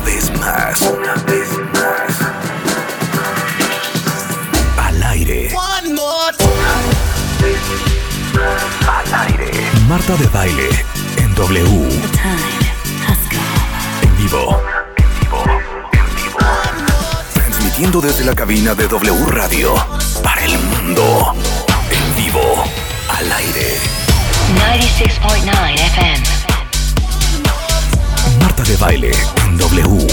Una vez más. Una vez más. Al aire. Al aire. Marta de baile en W. En vivo. En vivo. En vivo. Transmitiendo desde la cabina de W Radio. Para el mundo. En vivo. Al aire. 96.9 FM. Marta de baile en W.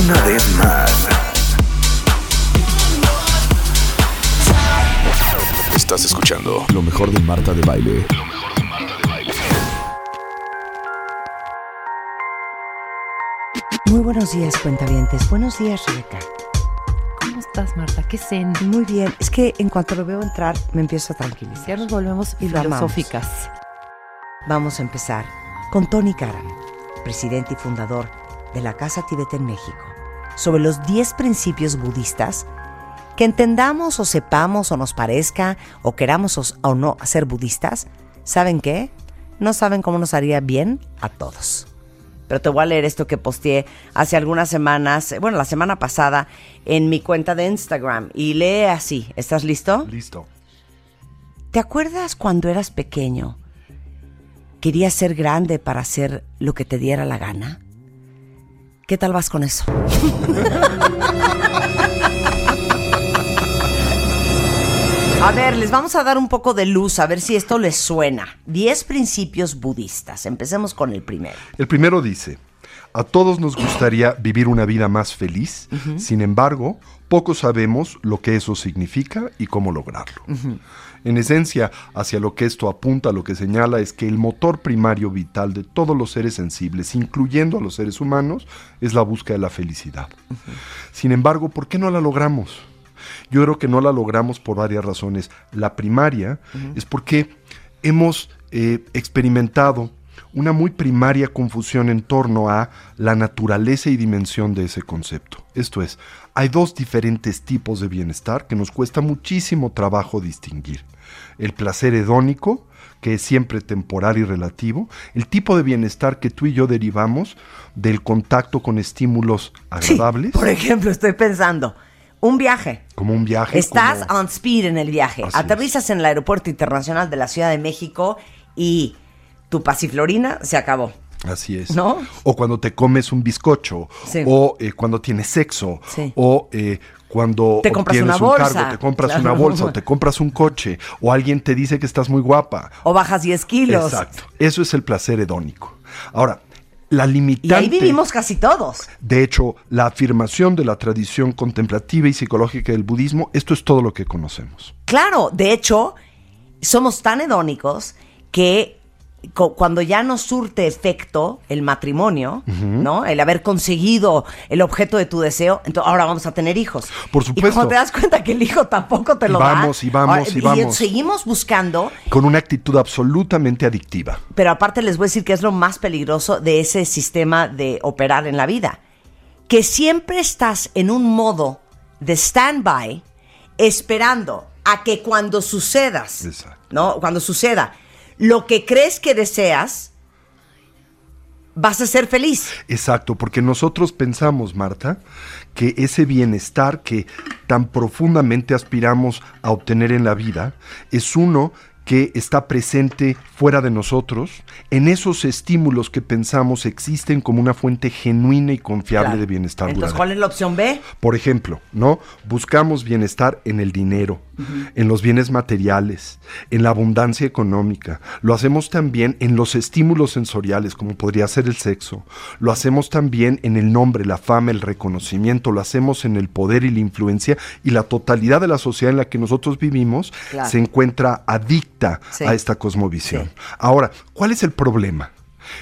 Una vez más. Estás escuchando lo mejor de Marta de baile. Lo mejor de Marta de baile. Muy buenos días, cuentavientes. Buenos días, Rebeca. ¿Cómo estás, Marta? ¿Qué zen? Muy bien. Es que en cuanto lo veo entrar, me empiezo a tranquilizar. Ya nos volvemos Y filosóficas. Vamos a empezar con Tony Karam, presidente y fundador de la Casa Tibet en México, sobre los 10 principios budistas que entendamos o sepamos o nos parezca o queramos os- o no ser budistas, ¿saben qué? No saben cómo nos haría bien a todos. Pero te voy a leer esto que posteé hace algunas semanas, bueno, la semana pasada, en mi cuenta de Instagram. Y lee así. ¿Estás listo? Listo. ¿Te acuerdas cuando eras pequeño? ¿Querías ser grande para hacer lo que te diera la gana? ¿Qué tal vas con eso? A ver, les vamos a dar un poco de luz, a ver si esto les suena. Diez principios budistas. Empecemos con el primero. El primero dice, a todos nos gustaría vivir una vida más feliz, sin embargo, poco sabemos lo que eso significa y cómo lograrlo. En esencia, hacia lo que esto apunta, lo que señala es que el motor primario vital de todos los seres sensibles, incluyendo a los seres humanos, es la búsqueda de la felicidad. Sin embargo, ¿por qué no la logramos? Yo creo que no la logramos por varias razones. La primaria es porque hemos eh, experimentado una muy primaria confusión en torno a la naturaleza y dimensión de ese concepto. Esto es, hay dos diferentes tipos de bienestar que nos cuesta muchísimo trabajo distinguir. El placer hedónico, que es siempre temporal y relativo, el tipo de bienestar que tú y yo derivamos del contacto con estímulos agradables, Por ejemplo, estoy pensando, un viaje. como un viaje. Estás como- on speed en el viaje. Así Aterrizas en el Aeropuerto Internacional de la Ciudad de México y tu pasiflorina se acabó. Así es. ¿No? O cuando te comes un bizcocho, Sí. o eh, cuando tienes sexo, Sí. o eh, cuando Te compras una un bolsa. cargo, te compras Claro. una bolsa, o te compras un coche, o alguien te dice que estás muy guapa. O bajas 10 kilos. Exacto. Eso es el placer hedónico. Ahora, la Y limitante. ahí vivimos casi todos. De hecho, la afirmación de la tradición contemplativa y psicológica del budismo, esto es todo lo que conocemos. Claro, de hecho, somos tan hedónicos que cuando ya nos surte efecto el matrimonio, ¿no? El haber conseguido el objeto de tu deseo, entonces ahora vamos a tener hijos. Por Y supuesto. cuando te das cuenta que el hijo tampoco te Y lo vamos, da. y vamos, ahora- y vamos. seguimos buscando, Con una actitud absolutamente adictiva. pero aparte les voy a decir que es lo más peligroso de ese sistema de operar en la vida. Que siempre estás en un modo de stand-by esperando a que cuando sucedas, Exacto. ¿no? Cuando suceda lo que crees que deseas, vas a ser feliz. Exacto, porque nosotros pensamos, Marta, que ese bienestar que tan profundamente aspiramos a obtener en la vida es uno que está presente fuera de nosotros, en esos estímulos que pensamos existen como una fuente genuina y confiable Claro. de bienestar Entonces, duradero. ¿cuál es la opción B? Por ejemplo, ¿no? Buscamos bienestar en el dinero, en los bienes materiales, en la abundancia económica. Lo hacemos también en los estímulos sensoriales, como podría ser el sexo. Lo hacemos también en el nombre, la fama, el reconocimiento. Lo hacemos en el poder y la influencia. Y la totalidad de la sociedad en la que nosotros vivimos Claro. se encuentra adicta Sí. a esta cosmovisión. Sí. Ahora, ¿cuál es el problema?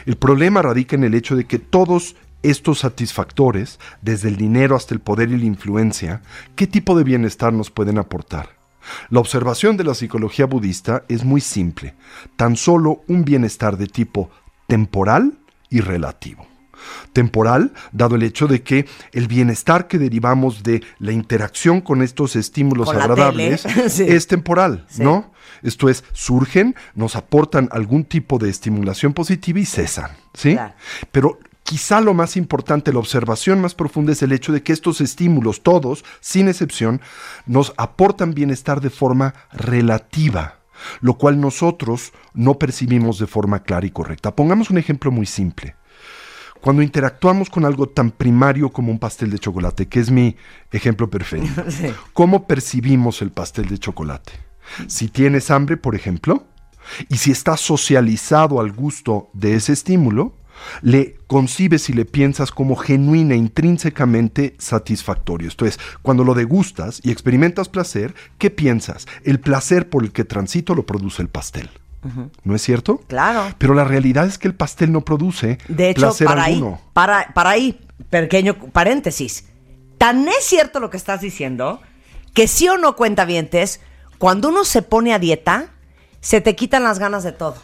El problema radica en el hecho de que todos estos satisfactores, desde el dinero hasta el poder y la influencia, ¿qué tipo de bienestar nos pueden aportar? La observación de la psicología budista es muy simple, tan solo un bienestar de tipo temporal y relativo. Temporal, dado el hecho de que el bienestar que derivamos de la interacción con estos estímulos Con agradables sí. es temporal, Sí. ¿no? Esto es, surgen, nos aportan algún tipo de estimulación positiva y cesan, ¿sí? Claro. Pero Quizá lo más importante, la observación más profunda es el hecho de que estos estímulos, todos, sin excepción, nos aportan bienestar de forma relativa, lo cual nosotros no percibimos de forma clara y correcta. Pongamos un ejemplo muy simple. Cuando interactuamos con algo tan primario como un pastel de chocolate, que es mi ejemplo perfecto, ¿cómo percibimos el pastel de chocolate? Si tienes hambre, por ejemplo, y si estás socializado al gusto de ese estímulo, le concibes y le piensas como genuina, intrínsecamente satisfactorio. Esto es, cuando lo degustas y experimentas placer, ¿qué piensas? El placer por el que transito lo produce el pastel. ¿No es cierto? Claro. Pero la realidad es que el pastel no produce De hecho, placer para ahí, alguno. para, para ahí, pequeño paréntesis. Tan es cierto lo que estás diciendo que sí o no cuenta vientes, cuando uno se pone a dieta, se te quitan las ganas de todo.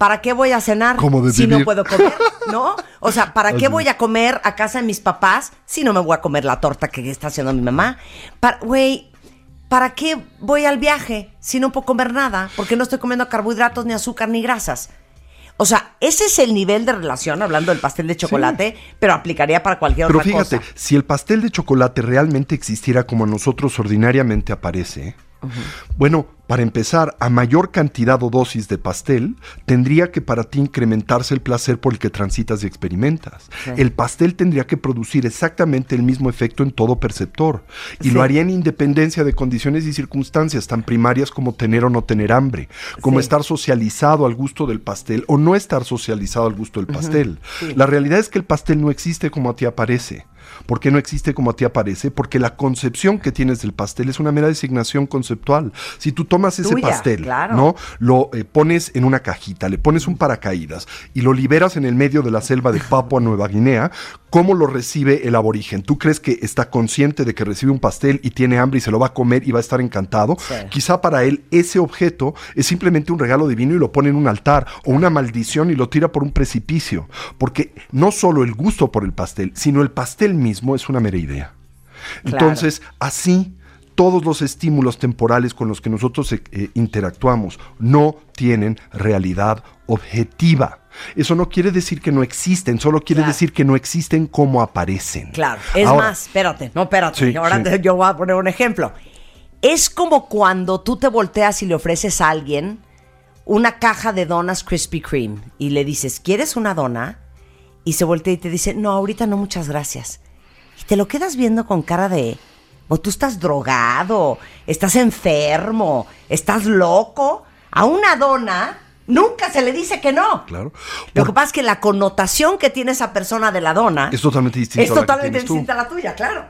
¿Para qué voy a cenar si no puedo comer? ¿No? O sea, ¿para qué voy a comer a casa de mis papás si no me voy a comer la torta que está haciendo mi mamá? Para- Güey, ¿para qué voy al viaje si no puedo comer nada? Porque no estoy comiendo carbohidratos, ni azúcar, ni grasas. O sea, ese es el nivel de relación, hablando del pastel de chocolate, pero aplicaría para cualquier Pero otra fíjate, cosa. si el pastel de chocolate realmente existiera como a nosotros ordinariamente aparece, bueno, para empezar, a mayor cantidad o dosis de pastel, tendría que para ti incrementarse el placer por el que transitas y experimentas. El pastel tendría que producir exactamente el mismo efecto en todo perceptor. Y Sí. lo haría en independencia de condiciones y circunstancias tan primarias como tener o no tener hambre, como Sí. estar socializado al gusto del pastel o no estar socializado al gusto del pastel. La realidad es que el pastel no existe como a ti aparece. ¿Por qué no existe como a ti aparece? Porque la concepción que tienes del pastel es una mera designación conceptual. Si tú tomas ese Tuya, pastel, claro. ¿no? Lo eh, pones en una cajita, le pones un paracaídas y lo liberas en el medio de la selva de Papua Nueva Guinea, ¿cómo lo recibe el aborigen? ¿Tú crees que está consciente de que recibe un pastel y tiene hambre y se lo va a comer y va a estar encantado? Sí. Quizá para él ese objeto es simplemente un regalo divino y lo pone en un altar o una maldición y lo tira por un precipicio, porque no solo el gusto por el pastel, sino el pastel mismo es una mera idea. Claro. Entonces, así todos los estímulos temporales con los que nosotros eh, eh, interactuamos no tienen realidad objetiva. Eso no quiere decir que no existen, solo quiere Claro. decir que no existen como aparecen. Claro, es Ahora, más, espérate, no, espérate. Sí, Ahora sí. te- yo voy a poner un ejemplo. Es como cuando tú te volteas y le ofreces a alguien una caja de donas Krispy Kreme y le dices, ¿quieres una dona? Y se voltea y te dice, no, ahorita no, muchas gracias. Y te lo quedas viendo con cara de, o tú estás drogado, estás enfermo, estás loco. A una dona nunca se le dice que no. Claro. Lo que pasa es que la connotación que tiene esa persona de la dona Es totalmente distinto es a la que totalmente distinta a la tuya, claro.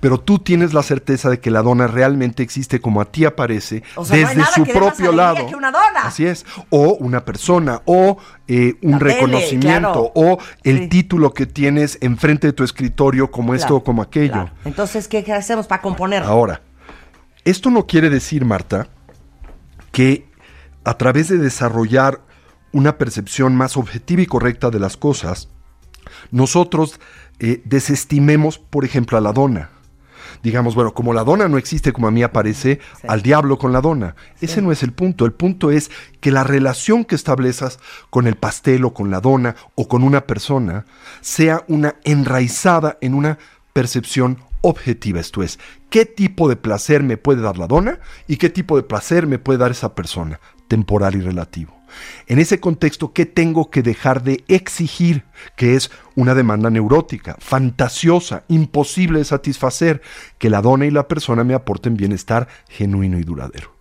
Pero tú tienes la certeza de que la dona realmente existe como a ti aparece O sea, no desde nada su que dé más propio alegría lado. que una dona. Así es. O una persona, o eh, un La tele, reconocimiento, claro. o el Sí. título que tienes enfrente de tu escritorio como esto o como aquello. claro. Entonces, ¿qué, qué hacemos para componer? Ahora, esto no quiere decir, Marta, que a través de desarrollar una percepción más objetiva y correcta de las cosas, nosotros eh, desestimemos, por ejemplo, a la dona. Digamos, bueno, como la dona no existe como a mí aparece, Sí. al diablo con la dona. Ese no es el punto. El punto es que la relación que establezcas con el pastel o con la dona o con una persona sea una enraizada en una percepción objetiva. Esto es, ¿qué tipo de placer me puede dar la dona y qué tipo de placer me puede dar esa persona? Temporal y relativo. En ese contexto, ¿qué tengo que dejar de exigir? Que es una demanda neurótica, fantasiosa, imposible de satisfacer, que la dona y la persona me aporten bienestar genuino y duradero.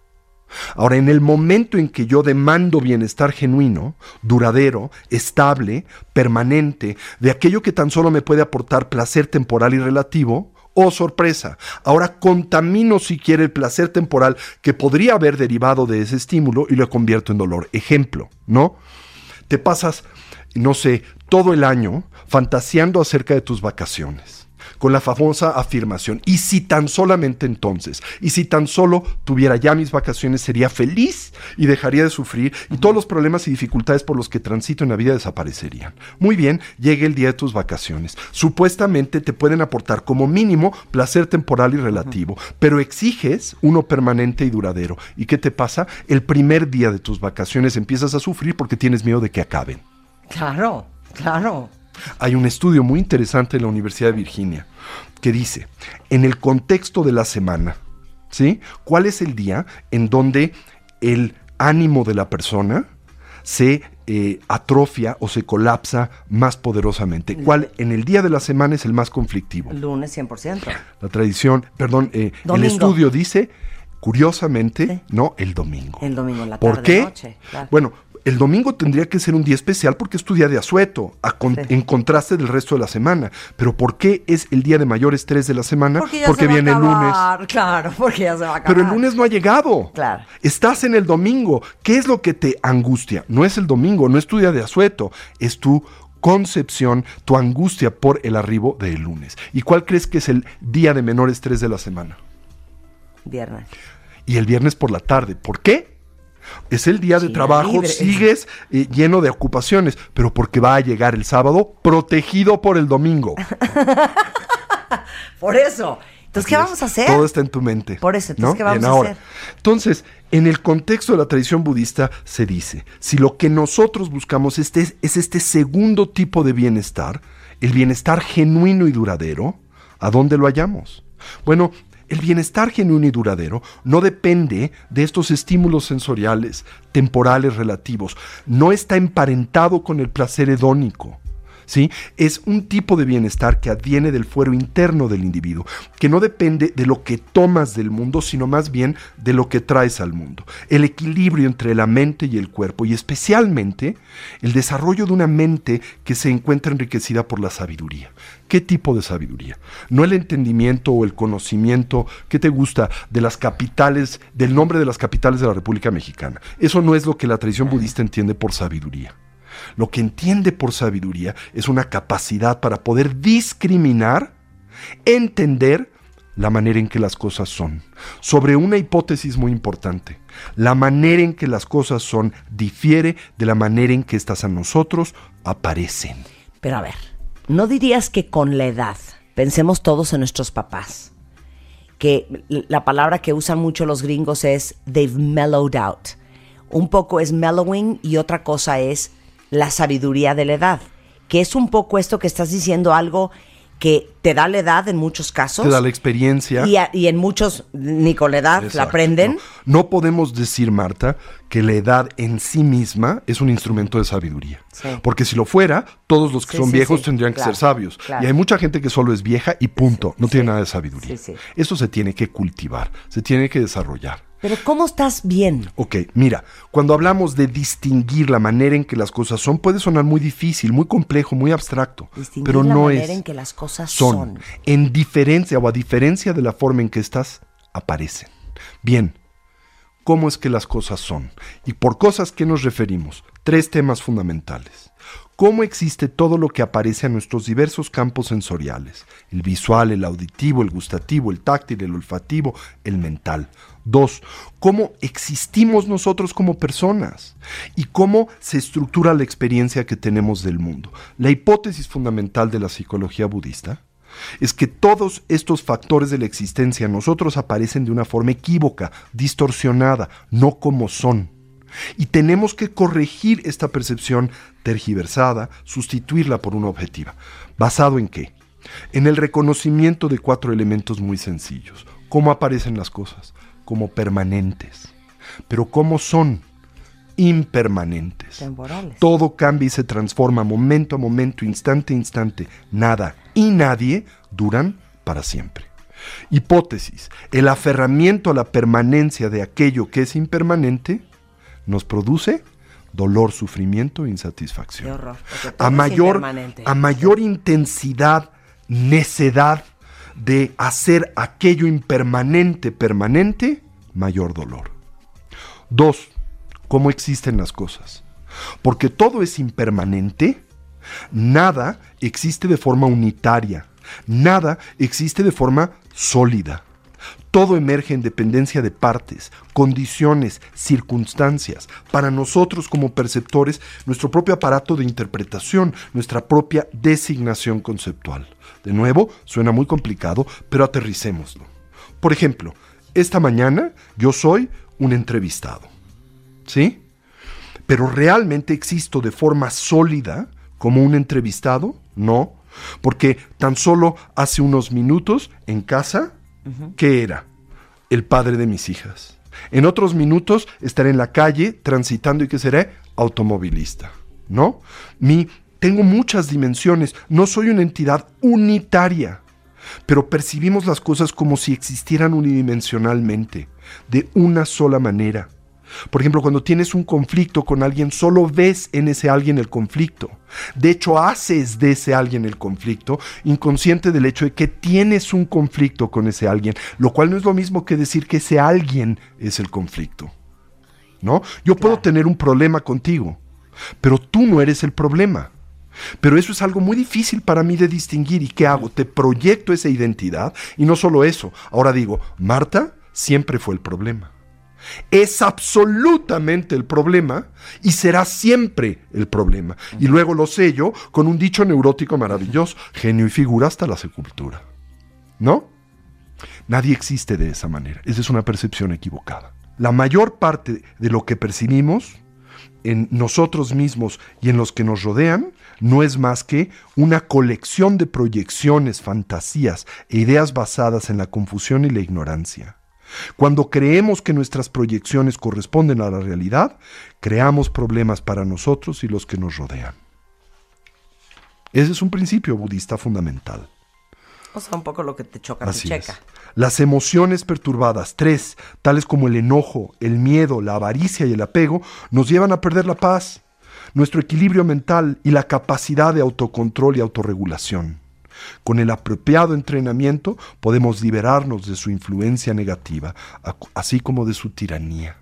Ahora, en el momento en que yo demando bienestar genuino, duradero, estable, permanente, de aquello que tan solo me puede aportar placer temporal y relativo, oh sorpresa, ahora contamino siquiera el placer temporal que podría haber derivado de ese estímulo y lo convierto en dolor. Ejemplo, ¿no? Te pasas, no sé, todo el año fantaseando acerca de tus vacaciones con la famosa afirmación, y si tan solamente entonces, y si tan solo tuviera ya mis vacaciones, sería feliz y dejaría de sufrir y todos los problemas y dificultades por los que transito en la vida desaparecerían. Muy bien, llega el día de tus vacaciones. Supuestamente te pueden aportar como mínimo placer temporal y relativo, pero exiges uno permanente y duradero. ¿Y qué te pasa? El primer día de tus vacaciones empiezas a sufrir porque tienes miedo de que acaben. Claro, claro. Hay un estudio muy interesante en la Universidad de Virginia que dice, en el contexto de la semana, ¿sí? ¿Cuál es el día en donde el ánimo de la persona se eh, atrofia o se colapsa más poderosamente? ¿Cuál en el día de la semana es el más conflictivo? Lunes 100%. La tradición, perdón, eh, el estudio dice, curiosamente, Sí. no, el domingo. El domingo en la ¿Por tarde, qué? noche, claro. Bueno, el domingo tendría que ser un día especial porque es tu día de asueto, a con- Sí. en contraste del resto de la semana. Pero ¿por qué es el día de mayor estrés de la semana? Porque ya se va a viene el lunes. Claro, porque ya se va a acabar. Pero el lunes no ha llegado. Claro. Estás en el domingo. ¿Qué es lo que te angustia? No es el domingo, no es tu día de asueto, es tu concepción, tu angustia por el arribo del lunes. ¿Y cuál crees que es el día de menor estrés de la semana? Viernes. y el viernes por la tarde. ¿Por qué? Es el día de Sí, trabajo, libre. sigues eh, lleno de ocupaciones, pero porque va a llegar el sábado protegido por el domingo. Por eso. Entonces, ¿qué vamos a hacer? Todo está en tu mente. Por eso, entonces, ¿no? ¿qué vamos a ahora. hacer? Entonces, en el contexto de la tradición budista se dice, si lo que nosotros buscamos este, es este segundo tipo de bienestar, el bienestar genuino y duradero, ¿a dónde lo hallamos? Bueno, el bienestar genuino y duradero no depende de estos estímulos sensoriales, temporales relativos, no está emparentado con el placer hedónico. Es un tipo de bienestar que adviene del fuero interno del individuo, que no depende de lo que tomas del mundo, sino más bien de lo que traes al mundo. El equilibrio entre la mente y el cuerpo, y especialmente el desarrollo de una mente que se encuentra enriquecida por la sabiduría. ¿Qué tipo de sabiduría? No el entendimiento o el conocimiento que te gusta de las capitales, del nombre de las capitales de la República Mexicana. Eso no es lo que la tradición budista entiende por sabiduría. Lo que entiende por sabiduría es una capacidad para poder discriminar, entender la manera en que las cosas son. Sobre una hipótesis muy importante, la manera en que las cosas son difiere de la manera en que estas a nosotros aparecen. Pero a ver, ¿no dirías que con la edad, pensemos todos en nuestros papás, que la palabra que usan mucho los gringos es they've mellowed out? Un poco es mellowing y otra cosa es la sabiduría de la edad, que es un poco esto que estás diciendo algo que te da la edad en muchos casos. Te da la experiencia. y, a- y en muchos ni con la edad la aprenden. No, No podemos decir, Marta, que la edad en sí misma es un instrumento de sabiduría. Sí. Porque si lo fuera, todos los que Sí, son sí, viejos tendrían claro, que ser sabios. claro. Y hay mucha gente que solo es vieja y punto. no tiene nada de sabiduría. Eso se tiene que cultivar, se tiene que desarrollar. Pero ¿cómo estás bien? Ok, mira, cuando hablamos de distinguir la manera en que las cosas son, puede sonar muy difícil, muy complejo, muy abstracto. Distinguir pero la no manera es. en que las cosas son. son. En diferencia o a diferencia de la forma en que estas aparecen. Bien, ¿cómo es que las cosas son? Y por cosas que nos referimos, tres temas fundamentales. ¿Cómo existe todo lo que aparece a nuestros diversos campos sensoriales? El visual, el auditivo, el gustativo, el táctil, el olfativo, el mental. Dos, ¿cómo existimos nosotros como personas? Y cómo se estructura la experiencia que tenemos del mundo. La hipótesis fundamental de la psicología budista es que todos estos factores de la existencia en nosotros aparecen de una forma equívoca, distorsionada, no como son. Y tenemos que corregir esta percepción tergiversada, sustituirla por una objetiva. ¿Basado en qué? En el reconocimiento de cuatro elementos muy sencillos. ¿Cómo aparecen las cosas? Como permanentes. Pero ¿cómo son? Impermanentes. Temporales. Todo cambia y se transforma momento a momento, instante a instante. Nada y nadie duran para siempre. Hipótesis. El aferramiento a la permanencia de aquello que es impermanente nos produce dolor, sufrimiento e insatisfacción. Qué horror, A mayor, a mayor intensidad, necedad de hacer aquello impermanente permanente, mayor dolor. Dos, ¿cómo existen las cosas? Porque todo es impermanente, nada existe de forma unitaria, nada existe de forma sólida. Todo emerge en dependencia de partes, condiciones, circunstancias. Para nosotros como perceptores, nuestro propio aparato de interpretación, nuestra propia designación conceptual. De nuevo, suena muy complicado, pero aterricémoslo. Por ejemplo, esta mañana yo soy un entrevistado. ¿Sí? Pero realmente existo de forma sólida como un entrevistado? No, porque tan solo hace unos minutos en casa, ¿qué era? El padre de mis hijas. En otros minutos estaré en la calle transitando y que seré automovilista, ¿no? Mi, tengo muchas dimensiones, no soy una entidad unitaria, pero percibimos las cosas como si existieran unidimensionalmente, de una sola manera. Por ejemplo, cuando tienes un conflicto con alguien, solo ves en ese alguien el conflicto. De hecho, haces de ese alguien el conflicto, inconsciente del hecho de que tienes un conflicto con ese alguien, lo cual no es lo mismo que decir que ese alguien es el conflicto. ¿No? Yo puedo tener un problema contigo, pero tú no eres el problema. Pero eso es algo muy difícil para mí de distinguir. ¿Y qué hago? Te proyecto esa identidad y no solo eso. Ahora digo, Marta siempre fue el problema es absolutamente el problema y será siempre el problema. Y luego lo sello con un dicho neurótico maravilloso, genio y figura hasta la sepultura. ¿No? Nadie existe de esa manera. Esa es una percepción equivocada. La mayor parte de lo que percibimos en nosotros mismos y en los que nos rodean no es más que una colección de proyecciones, fantasías e ideas basadas en la confusión y la ignorancia. Cuando creemos que nuestras proyecciones corresponden a la realidad, creamos problemas para nosotros y los que nos rodean. Ese es un principio budista fundamental. O sea, un poco lo que te choca, te checa. Las emociones perturbadas, tres, tales como el enojo, el miedo, la avaricia y el apego, nos llevan a perder la paz, nuestro equilibrio mental y la capacidad de autocontrol y autorregulación. Con el apropiado entrenamiento podemos liberarnos de su influencia negativa, así como de su tiranía.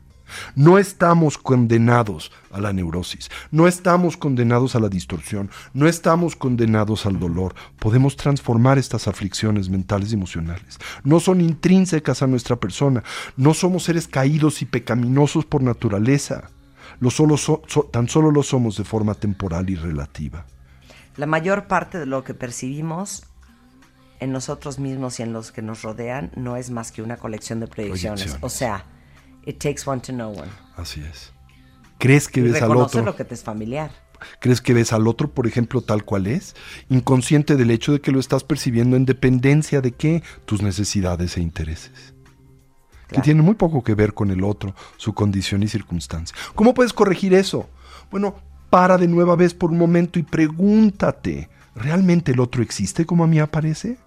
No estamos condenados a la neurosis, no estamos condenados a la distorsión, no estamos condenados al dolor. Podemos transformar estas aflicciones mentales y emocionales. No son intrínsecas a nuestra persona, no somos seres caídos y pecaminosos por naturaleza. tan solo lo somos de forma temporal y relativa. La mayor parte de lo que percibimos en nosotros mismos y en los que nos rodean no es más que una colección de proyecciones. O sea, it takes one to know one. Así es. ¿Crees que ves al otro? lo que te es familiar. ¿Crees que ves al otro, por ejemplo, tal cual es? Inconsciente del hecho de que lo estás percibiendo en dependencia de qué? Tus necesidades e intereses. Que tienen muy poco que ver con el otro, su condición y circunstancia. ¿Cómo puedes corregir eso? Bueno, para de nueva vez por un momento y pregúntate, ¿realmente el otro existe como a mí aparece?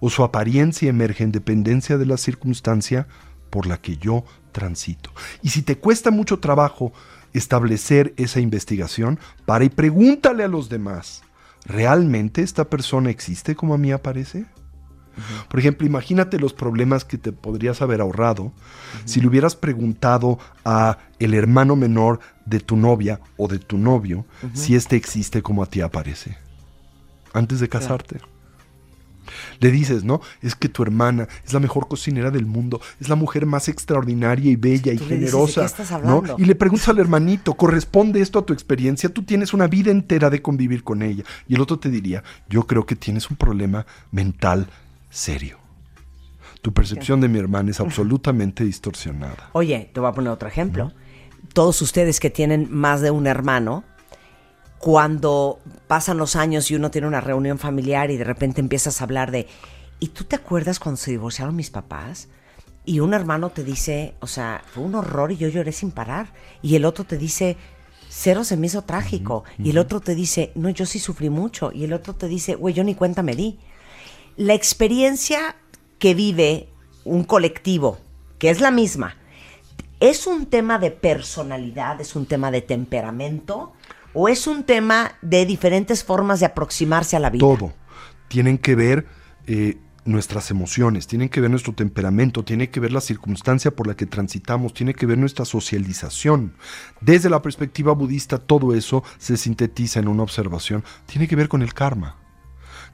¿O su apariencia emerge en dependencia de la circunstancia por la que yo transito? Y si te cuesta mucho trabajo establecer esa investigación, para y pregúntale a los demás, ¿realmente esta persona existe como a mí aparece? Por ejemplo, imagínate los problemas que te podrías haber ahorrado si le hubieras preguntado a el hermano menor de tu novia o de tu novio si éste existe como a ti aparece. Antes de casarte. Le dices, ¿no? Es que tu hermana es la mejor cocinera del mundo, es la mujer más extraordinaria y bella y generosa. ¿no? Y le preguntas al hermanito, ¿corresponde esto a tu experiencia? Tú tienes una vida entera de convivir con ella. Y el otro te diría, yo creo que tienes un problema mental serio. Tu percepción de mi hermana es absolutamente distorsionada. Oye, te voy a poner otro ejemplo. Todos ustedes que tienen más de un hermano, cuando pasan los años y uno tiene una reunión familiar y de repente empiezas a hablar de, ¿y tú te acuerdas cuando se divorciaron mis papás? Y un hermano te dice, o sea, fue un horror y yo lloré sin parar. Y el otro te dice, cero se me hizo trágico. Y el otro te dice, no, yo sí sufrí mucho. Y el otro te dice, güey, yo ni cuenta me di la experiencia que vive un colectivo, que es la misma, ¿es un tema de personalidad, es un tema de temperamento o es un tema de diferentes formas de aproximarse a la vida? Todo. Tienen que ver eh, nuestras emociones, tienen que ver nuestro temperamento, tiene que ver la circunstancia por la que transitamos, tiene que ver nuestra socialización. Desde la perspectiva budista, todo eso se sintetiza en una observación. Tiene que ver con el karma.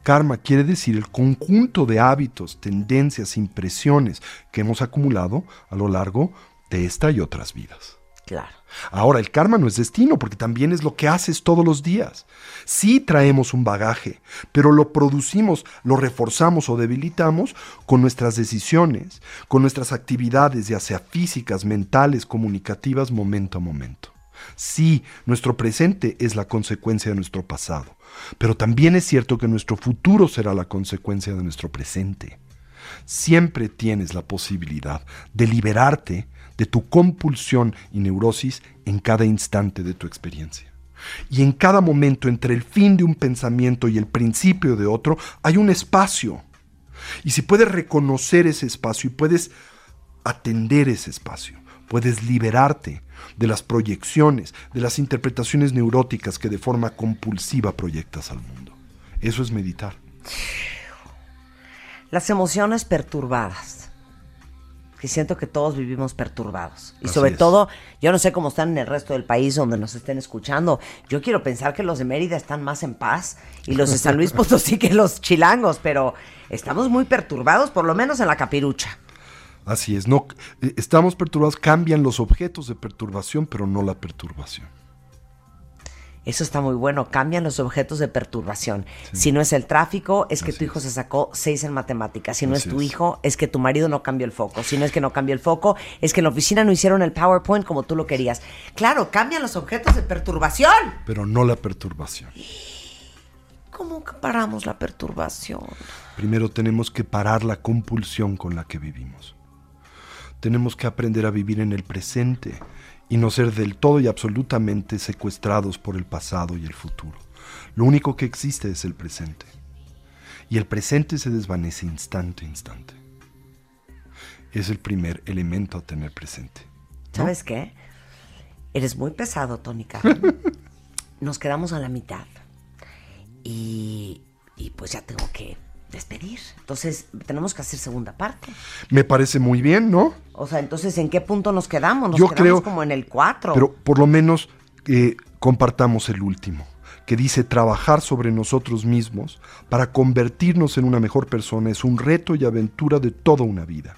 Karma quiere decir el conjunto de hábitos, tendencias, impresiones que hemos acumulado a lo largo de esta y otras vidas. Claro. Ahora, el karma no es destino, porque también es lo que haces todos los días. Sí traemos un bagaje, pero lo producimos, lo reforzamos o debilitamos con nuestras decisiones, con nuestras actividades, ya sea físicas, mentales, comunicativas, momento a momento. Sí, nuestro presente es la consecuencia de nuestro pasado, pero también es cierto que nuestro futuro será la consecuencia de nuestro presente. Siempre tienes la posibilidad de liberarte de tu compulsión y neurosis en cada instante de tu experiencia. Y en cada momento entre el fin de un pensamiento y el principio de otro hay un espacio. Y si puedes reconocer ese espacio y puedes atender ese espacio, puedes liberarte de las proyecciones, de las interpretaciones neuróticas que de forma compulsiva proyectas al mundo. Eso es meditar. Las emociones perturbadas. Que siento que todos vivimos perturbados. Y Así sobre es. todo, yo no sé cómo están en el resto del país donde nos estén escuchando. Yo quiero pensar que los de Mérida están más en paz y los de San Luis Potosí que los chilangos, pero estamos muy perturbados, por lo menos en la capirucha. Así es, no eh, estamos perturbados, cambian los objetos de perturbación, pero no la perturbación. Eso está muy bueno. Cambian los objetos de perturbación. Si no es el tráfico, es que Así tu hijo se sacó seis en matemáticas. Si no Así es tu es. hijo, es que tu marido no cambió el foco. Si no es que no cambió el foco, es que en la oficina no hicieron el PowerPoint como tú lo querías. Claro, cambian los objetos de perturbación. Pero no la perturbación. ¿Cómo paramos la perturbación? Primero tenemos que parar la compulsión con la que vivimos. Tenemos que aprender a vivir en el presente y no ser del todo y absolutamente secuestrados por el pasado y el futuro. Lo único que existe es el presente. Y el presente se desvanece instante a instante. Es el primer elemento a tener presente. ¿no? ¿Sabes qué? Eres muy pesado, Tony Karen. Nos quedamos a la mitad. Y, y pues ya tengo que despedir. Entonces, tenemos que hacer segunda parte. Me parece muy bien, ¿no? O sea, entonces, ¿en qué punto nos quedamos? Nos Yo quedamos creo- como en el 4. Pero por lo menos eh, compartamos el último, que dice trabajar sobre nosotros mismos para convertirnos en una mejor persona es un reto y aventura de toda una vida.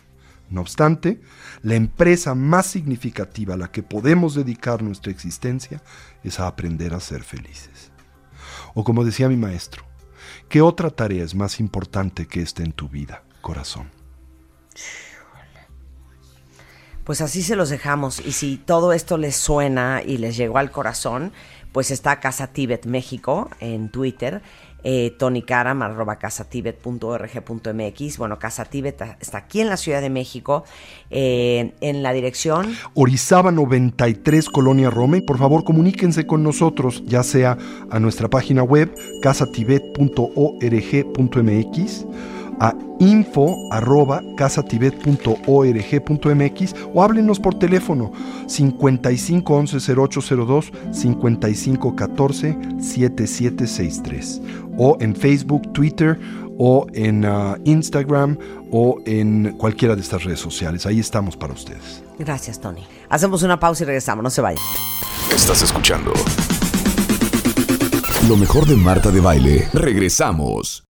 No obstante, la empresa más significativa a la que podemos dedicar nuestra existencia es a aprender a ser felices. O como decía mi maestro, ¿qué otra tarea es más importante que esta en tu vida, corazón? Pues así se los dejamos. Y si todo esto les suena y les llegó al corazón, pues está Casa Tibet México en Twitter, eh, casatibet.org.mx. Bueno, Casa Tibet está aquí en la Ciudad de México, eh, en la dirección Orizaba 93 Colonia Roma y por favor comuníquense con nosotros, ya sea a nuestra página web casatibet.org.mx, a info arroba casatibet.org.mx o háblenos por teléfono 55 11 0802 55 14 7763 o en Facebook, Twitter o en ah, Instagram o en cualquiera de estas redes sociales. Ahí estamos para ustedes. Gracias, Tony. Hacemos una pausa y regresamos, no se vayan. Estás escuchando lo mejor de Marta de Baile. Regresamos.